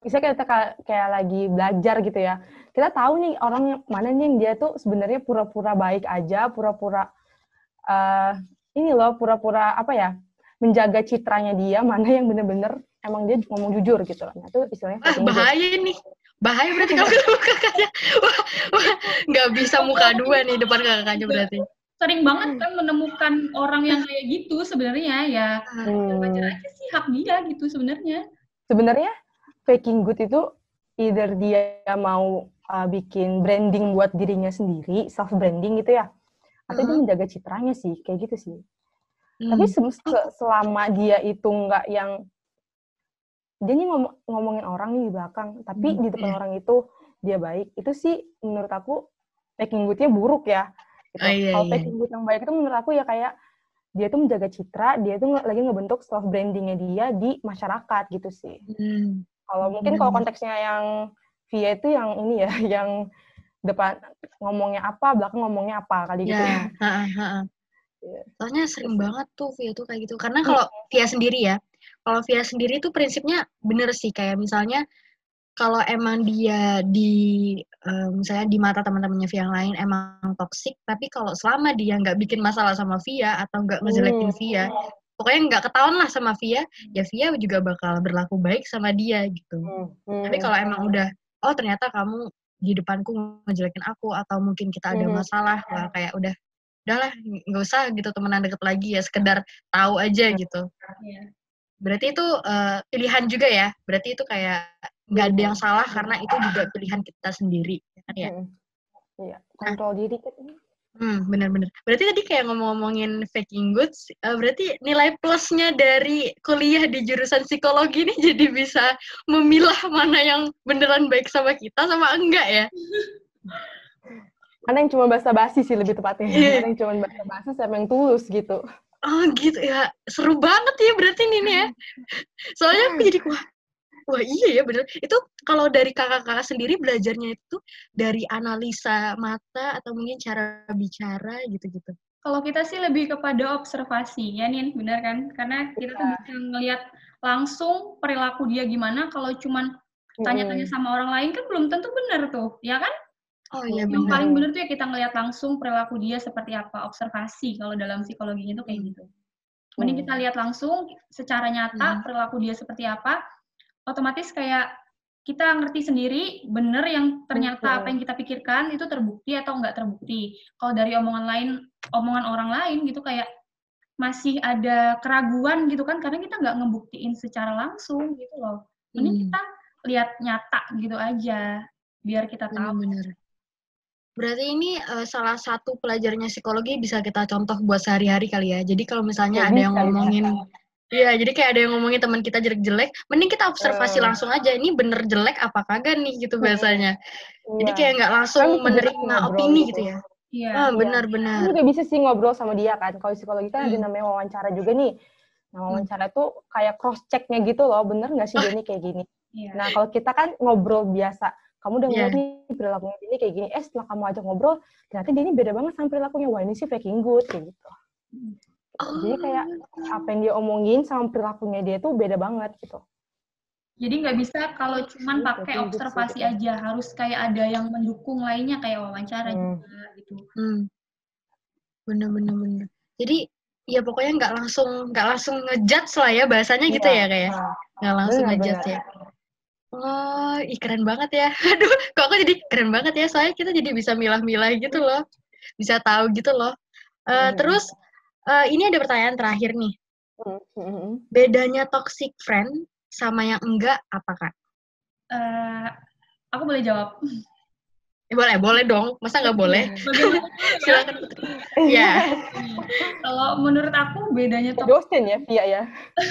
misalnya kita ka- kayak lagi belajar gitu ya, kita tahu nih orang yang mana nih yang dia tuh sebenarnya pura-pura baik aja, pura-pura eh ini loh, pura-pura apa ya, menjaga citranya dia, mana yang bener-bener emang dia ngomong jujur gitu loh. Nah itu istilahnya good. bahaya nih. Bahaya berarti kalau ketemu kakaknya. Wah, wah, nggak bisa muka dua nih depan kakaknya berarti. sering banget kan menemukan orang yang kayak gitu sebenarnya ya Hmm. wajar aja sih hak dia gitu sebenarnya sebenarnya faking good itu either dia mau uh, bikin branding buat dirinya sendiri, self branding gitu ya, atau dia Mhm. menjaga citranya sih, kayak gitu sih. Hmm. Tapi se- se- selama dia itu nggak yang dia nih ngom- ngomongin orang nih di belakang, tapi Hmm, di depan iya. orang itu dia baik, itu sih menurut aku faking good-nya buruk ya. Gitu. Oh, iya, Kalau iya. faking good yang baik itu menurut aku ya kayak dia tuh menjaga citra, dia tuh lagi ngebentuk self brandingnya dia di masyarakat gitu sih. Hmm. Kalau Hmm, mungkin kalau benar-benar. konteksnya yang via itu yang ini ya, [laughs] yang depan ngomongnya apa, belakang ngomongnya apa kali gitu. Ya, ha-ha, ha-ha. Iya. Soalnya sering banget tuh Via tuh kayak gitu. Karena kalau Via sendiri ya, kalau Via sendiri tuh prinsipnya bener sih kayak misalnya kalau emang dia di eh, misalnya di mata teman-temannya Via yang lain emang toksik, tapi kalau selama dia nggak bikin masalah sama Via atau nggak ngejelekin Hmm. Via, pokoknya nggak ketahuan lah sama Via, ya Via juga bakal berlaku baik sama dia gitu. Hmm, Tapi hmm. kalau emang udah, oh ternyata kamu di depanku ngejelekin aku atau mungkin kita ada Mhm. masalah, wah kayak udah, udahlah nggak usah gitu temenan deket lagi ya, sekedar tahu aja gitu. Iya. Berarti itu eh, pilihan juga ya. Berarti itu kayak nggak ada yang salah karena itu juga pilihan kita sendiri, ya kan ya? Hmm. Iya, kontrol diri kan. Hmm, bener-bener. Berarti tadi kayak ngomong-ngomongin faking goods, eh, berarti nilai plusnya dari kuliah di jurusan psikologi ini [laughs] jadi bisa memilah mana yang beneran baik sama kita sama enggak ya? Mana yang cuma basa-basi sih lebih tepatnya. Mana yang cuma basa-basi sama yang tulus gitu. Oh gitu ya, seru banget ya berarti ini nih ya. Soalnya aku jadi wah, wah iya ya bener. Itu kalau dari kakak-kakak sendiri belajarnya itu dari analisa mata atau mungkin cara bicara gitu-gitu. Kalau kita sih lebih kepada observasi, ya Nin, benar kan? Karena kita tuh bisa ngelihat langsung perilaku dia gimana. Kalau cuman tanya-tanya sama orang lain kan belum tentu benar tuh, ya kan? Oh iya Yang benar. paling benar tuh ya kita ngelihat langsung perilaku dia seperti apa, observasi. Kalau dalam psikologinya itu kayak gitu. Mending kita Hmm. lihat langsung secara nyata Hmm. perilaku dia seperti apa, otomatis kayak kita ngerti sendiri bener yang ternyata apa yang kita pikirkan itu terbukti atau enggak terbukti. Kalau dari omongan lain, omongan orang lain gitu kayak masih ada keraguan gitu kan karena kita nggak ngebuktiin secara langsung gitu loh. Mending Hmm. kita lihat nyata gitu aja biar kita tahu. Benar-benar. Berarti ini eh, salah satu pelajarnya psikologi bisa kita contoh buat sehari-hari kali ya. Jadi kalau misalnya Ya, ada yang bisa, bisa. Iya, jadi kayak ada yang ngomongin teman kita jelek-jelek, mending kita observasi Eh. langsung aja. Ini bener jelek apa kagak nih gitu bahasanya. Jadi Iya. kayak nggak langsung Kan jadi menerima ngobrol opini gitu. gitu ya. Iya. Ah, benar-benar. Kan juga bisa sih ngobrol sama dia kan. Kalau psikologi kan ada Hmm. namanya wawancara juga nih. Nah, wawancara tuh kayak cross check-nya gitu loh. Bener nggak sih Ah. dia nih kayak gini? Iya. Nah, kalau kita kan ngobrol biasa. Kamu udah Iya. ngeliat nih perilakunya ini kayak gini. Eh, setelah kamu ajak ngobrol, ternyata dia ini beda banget sama perilakunya. Wah, ini sih faking good, kayak gitu. Oh, Jadi kayak apa yang dia omongin sama perilakunya dia tuh beda banget gitu. Jadi nggak bisa kalau cuman Gitu, pakai gitu observasi gitu. aja, harus kayak ada yang mendukung lainnya kayak wawancara Hmm. juga gitu. Hmm. Bener-bener bener. Jadi ya pokoknya nggak langsung nggak langsung ngejudge lah ya bahasanya gitu Iya. ya kayak Nah, nggak langsung benar, ngejudge ya. Oh, ih keren banget ya. [laughs] Aduh, kok aku jadi keren banget ya. Soalnya kita jadi bisa milah-milah gitu loh. Bisa tahu gitu loh. Uh, hmm. Terus, uh, ini ada pertanyaan terakhir nih. Hmm. Bedanya toxic friend sama yang enggak apa, Kak? Uh, aku boleh jawab. Eh, boleh, boleh dong. Masa nggak boleh? [laughs] Silakan Ya. [laughs] Kalau menurut aku bedanya toxic dosen ya, Via ya.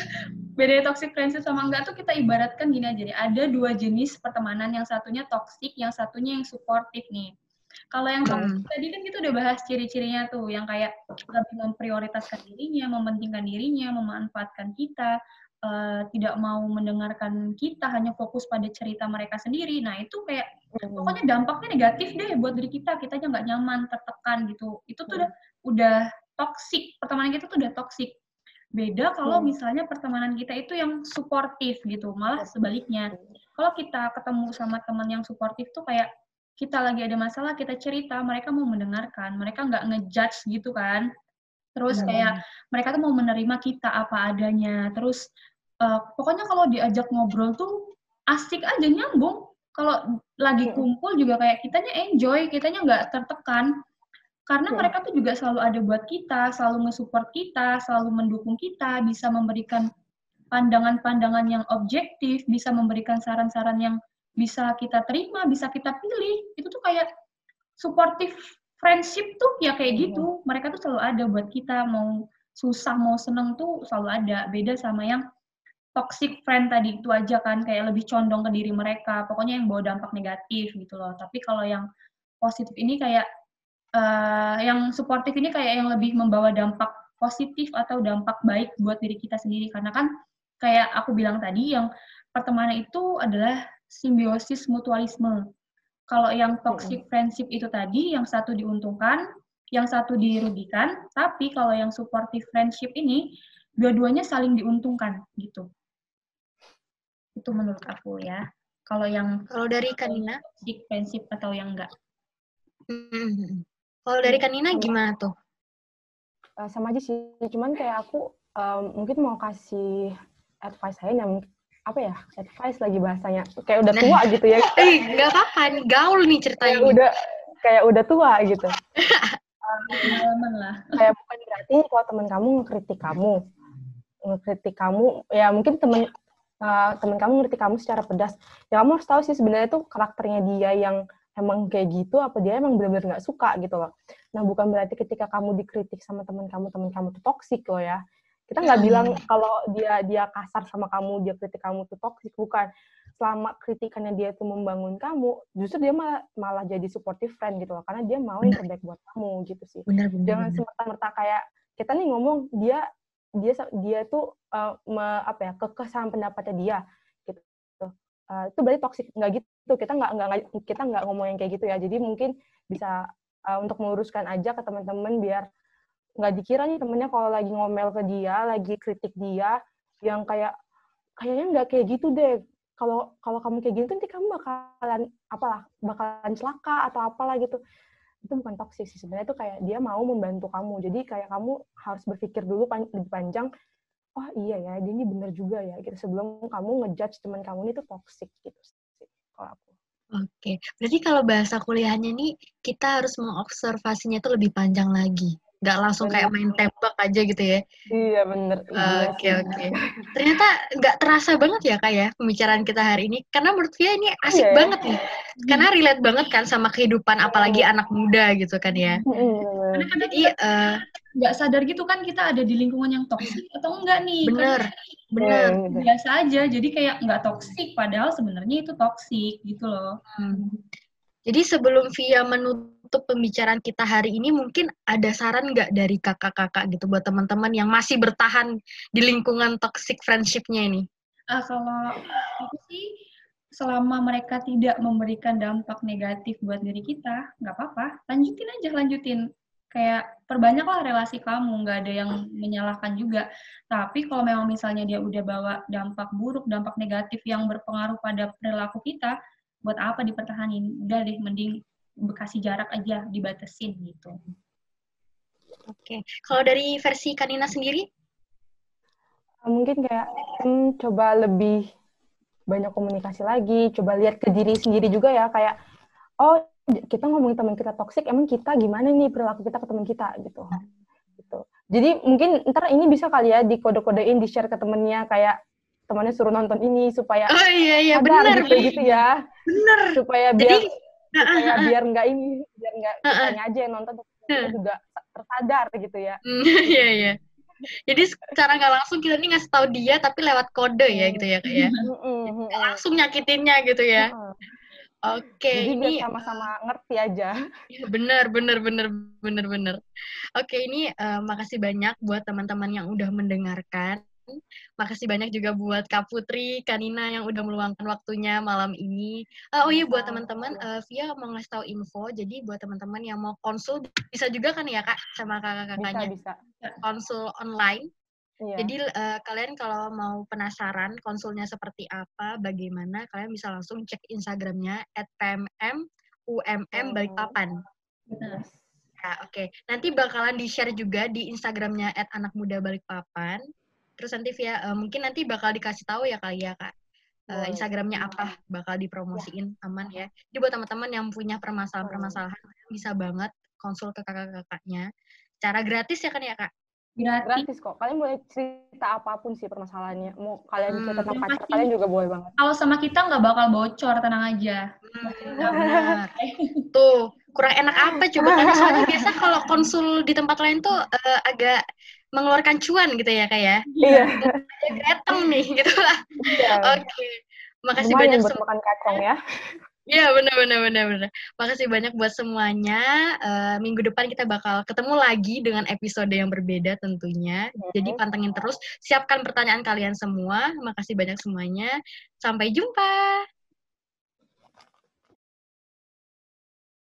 [laughs] bedanya toxic friendship sama enggak tuh kita ibaratkan gini aja nih. Ada dua jenis pertemanan, yang satunya toxic, yang satunya yang supportive nih. Kalau yang hmm. tadi kan kita udah bahas ciri-cirinya tuh, yang kayak lebih memprioritaskan dirinya, mementingkan dirinya, memanfaatkan kita, uh, tidak mau mendengarkan kita, hanya fokus pada cerita mereka sendiri. Nah, itu kayak hmm. pokoknya dampaknya negatif deh buat diri kita. Kitanya nggak nyaman, tertekan gitu. Itu tuh hmm. udah udah toxic. Pertemanan kita tuh udah toxic. Beda kalau hmm. misalnya pertemanan kita itu yang suportif gitu. Malah sebaliknya. Kalau kita ketemu sama teman yang suportif tuh kayak kita lagi ada masalah, kita cerita, mereka mau mendengarkan. Mereka nggak ngejudge gitu kan. Terus kayak mereka tuh mau menerima kita apa adanya. Terus uh, pokoknya kalau diajak ngobrol tuh asik aja nyambung kalau lagi kumpul juga kayak kitanya enjoy kitanya nggak tertekan karena mereka tuh juga selalu ada buat kita selalu nge-support kita selalu mendukung kita bisa memberikan pandangan-pandangan yang objektif bisa memberikan saran-saran yang bisa kita terima bisa kita pilih itu tuh kayak supportive friendship tuh ya kayak gitu. Mereka tuh selalu ada buat kita mau susah mau seneng tuh selalu ada. Beda sama yang toxic friend tadi itu aja kan kayak lebih condong ke diri mereka. Pokoknya yang bawa dampak negatif gitu loh. Tapi kalau yang positif ini kayak uh, yang suportif ini kayak yang lebih membawa dampak positif atau dampak baik buat diri kita sendiri. Karena kan kayak aku bilang tadi yang pertemanan itu adalah simbiosis mutualisme kalau yang toxic friendship itu tadi yang satu diuntungkan yang satu dirugikan tapi kalau yang supportive friendship ini dua-duanya saling diuntungkan gitu itu menurut aku ya. Kalau yang kalau dari Kanina prinsip atau yang enggak? Hmm. Kalau dari Kanina gimana tuh? Uh, sama aja sih, cuman kayak aku um, mungkin mau kasih advice saya yang apa ya advice lagi bahasanya. Kayak udah tua nah. gitu ya. [laughs] Eh nggak apa-apa nih gaul nih ceritanya. Kayak udah kayak udah tua gitu. Um, lah. Kayak bukan berarti kalau teman kamu ngekritik kamu. Ngekritik kamu ya mungkin temen uh, temen kamu ngerti kamu secara pedas. Ya kamu harus tahu sih sebenarnya tuh karakternya dia yang emang kayak gitu apa dia emang benar-benar nggak suka gitu loh. Nah bukan berarti ketika kamu dikritik sama teman kamu teman kamu tuh toksik loh ya kita nggak bilang kalau dia dia kasar sama kamu dia kritik kamu tuh toksik bukan. Selama kritikannya dia tuh membangun kamu justru dia malah malah jadi supportive friend gitu loh. Karena dia mau yang terbaik buat kamu gitu sih. Benar, benar, jangan semerta-merta kayak kita nih ngomong dia dia dia tuh uh, me, apa ya kekesan pendapatnya dia gitu. Uh, itu berarti toksik nggak gitu. Kita nggak nggak kita nggak ngomong yang kayak gitu ya. Jadi mungkin bisa uh, untuk meluruskan aja ke teman-teman biar nggak dikira nih temennya kalau lagi ngomel ke dia lagi kritik dia yang kayak kayaknya nggak kayak gitu deh. Kalau kalau kamu kayak gitu nanti kamu bakalan apalah bakalan celaka atau apalah gitu. Itu bukan toksik sih. Sebenarnya itu kayak dia mau membantu kamu. Jadi kayak kamu harus berpikir dulu pan lebih panjang oh iya ya dia ini bener juga ya gitu. Sebelum kamu ngejudge teman kamu ini tuh toksik gitu sih kalau aku. Oke, berarti kalau bahasa kuliahnya nih kita harus mengobservasinya itu lebih panjang lagi nggak langsung kayak main tembak aja gitu ya. Iya bener. Iya oke oke. Okay, Ternyata nggak terasa banget ya kak ya pembicaraan kita hari ini. Karena menurut Via ini asik yeah. banget nih. Karena relate banget kan sama kehidupan apalagi anak muda gitu kan ya. Karena kan jadi uh, nggak sadar gitu kan kita ada di lingkungan yang toksik atau enggak nih. Bener. Kan, bener. Biasa aja. Jadi kayak nggak toksik padahal sebenarnya itu toksik gitu loh. Hmm. Jadi sebelum Via menutup pembicaraan kita hari ini, mungkin ada saran nggak dari kakak-kakak gitu buat teman-teman yang masih bertahan di lingkungan toxic friendship-nya ini? Uh, kalau aku sih, selama mereka tidak memberikan dampak negatif buat diri kita, nggak apa-apa, lanjutin aja, lanjutin. Kayak perbanyaklah relasi kamu, nggak ada yang menyalahkan juga. Tapi kalau memang misalnya dia udah bawa dampak buruk, dampak negatif yang berpengaruh pada perilaku kita, buat apa dipertahanin udah deh mending bekasi jarak aja dibatesin gitu oke kalau dari versi Kanina sendiri mungkin kayak hmm, coba lebih banyak komunikasi lagi, coba lihat ke diri sendiri juga ya, kayak, oh kita ngomongin teman kita toksik, emang kita gimana nih perilaku kita ke teman kita gitu. gitu. Jadi mungkin ntar ini bisa kali ya di kode-kodein, di-share ke temennya kayak temannya suruh nonton ini supaya oh iya iya benar gitu, gitu ya. Bener. Supaya biar Jadi, uh, biar nggak ini, biar nggak uh, uh, aja yang nonton, juga tersadar gitu ya. Mm, [laughs] iya iya. Jadi secara nggak langsung kita nih ngasih tahu dia tapi lewat kode ya gitu ya kayak. Ya. langsung nyakitinnya gitu ya. Oke, okay, ini sama-sama ngerti aja. [laughs] Iya, bener, bener, bener, bener, bener. Oke, ini uh, makasih banyak buat teman-teman yang udah mendengarkan. Makasih banyak juga buat Kak Putri, Kanina yang udah meluangkan waktunya malam ini. Uh, oh iya, buat teman-teman, uh, Via mau ngasih tahu info. Jadi buat teman-teman yang mau konsul, bisa juga kan ya Kak, sama kakak-kakaknya? Bisa, bisa. Konsul online Iya. Jadi uh, kalian kalau mau penasaran konsulnya seperti apa, bagaimana, kalian bisa langsung cek Instagramnya @pmm UMM Balikpapan. Ya, oke. Okay. Nanti bakalan di-share juga di Instagramnya anak muda Balikpapan. Terus nanti via uh, mungkin nanti bakal dikasih tahu ya kali ya kak. Uh, Instagramnya apa bakal dipromosiin ya. aman ya. Jadi buat teman-teman yang punya permasalahan-permasalahan bisa banget konsul ke kakak-kakaknya. Cara gratis ya kan ya kak? gratis. gratis kok. Kalian boleh cerita apa pun sih permasalahannya. Mau kalian hmm, cerita tentang pacar kalian juga boleh banget. Kalau sama kita nggak bakal bocor, tenang aja. Hmm, benar. [laughs] tuh, kurang enak apa coba kan soalnya [laughs] biasa kalau konsul di tempat lain tuh uh, agak mengeluarkan cuan gitu ya kayak. Ya. Iya. Greteng nih [laughs] gitu lah. Iya. Oke. Okay. Makasih Lumayan banyak buat makan kacang ya. Iya benar benar benar benar. Makasih banyak buat semuanya. Uh, minggu depan kita bakal ketemu lagi dengan episode yang berbeda tentunya. Hmm. Jadi pantengin terus. Siapkan pertanyaan kalian semua. Makasih banyak semuanya. Sampai jumpa.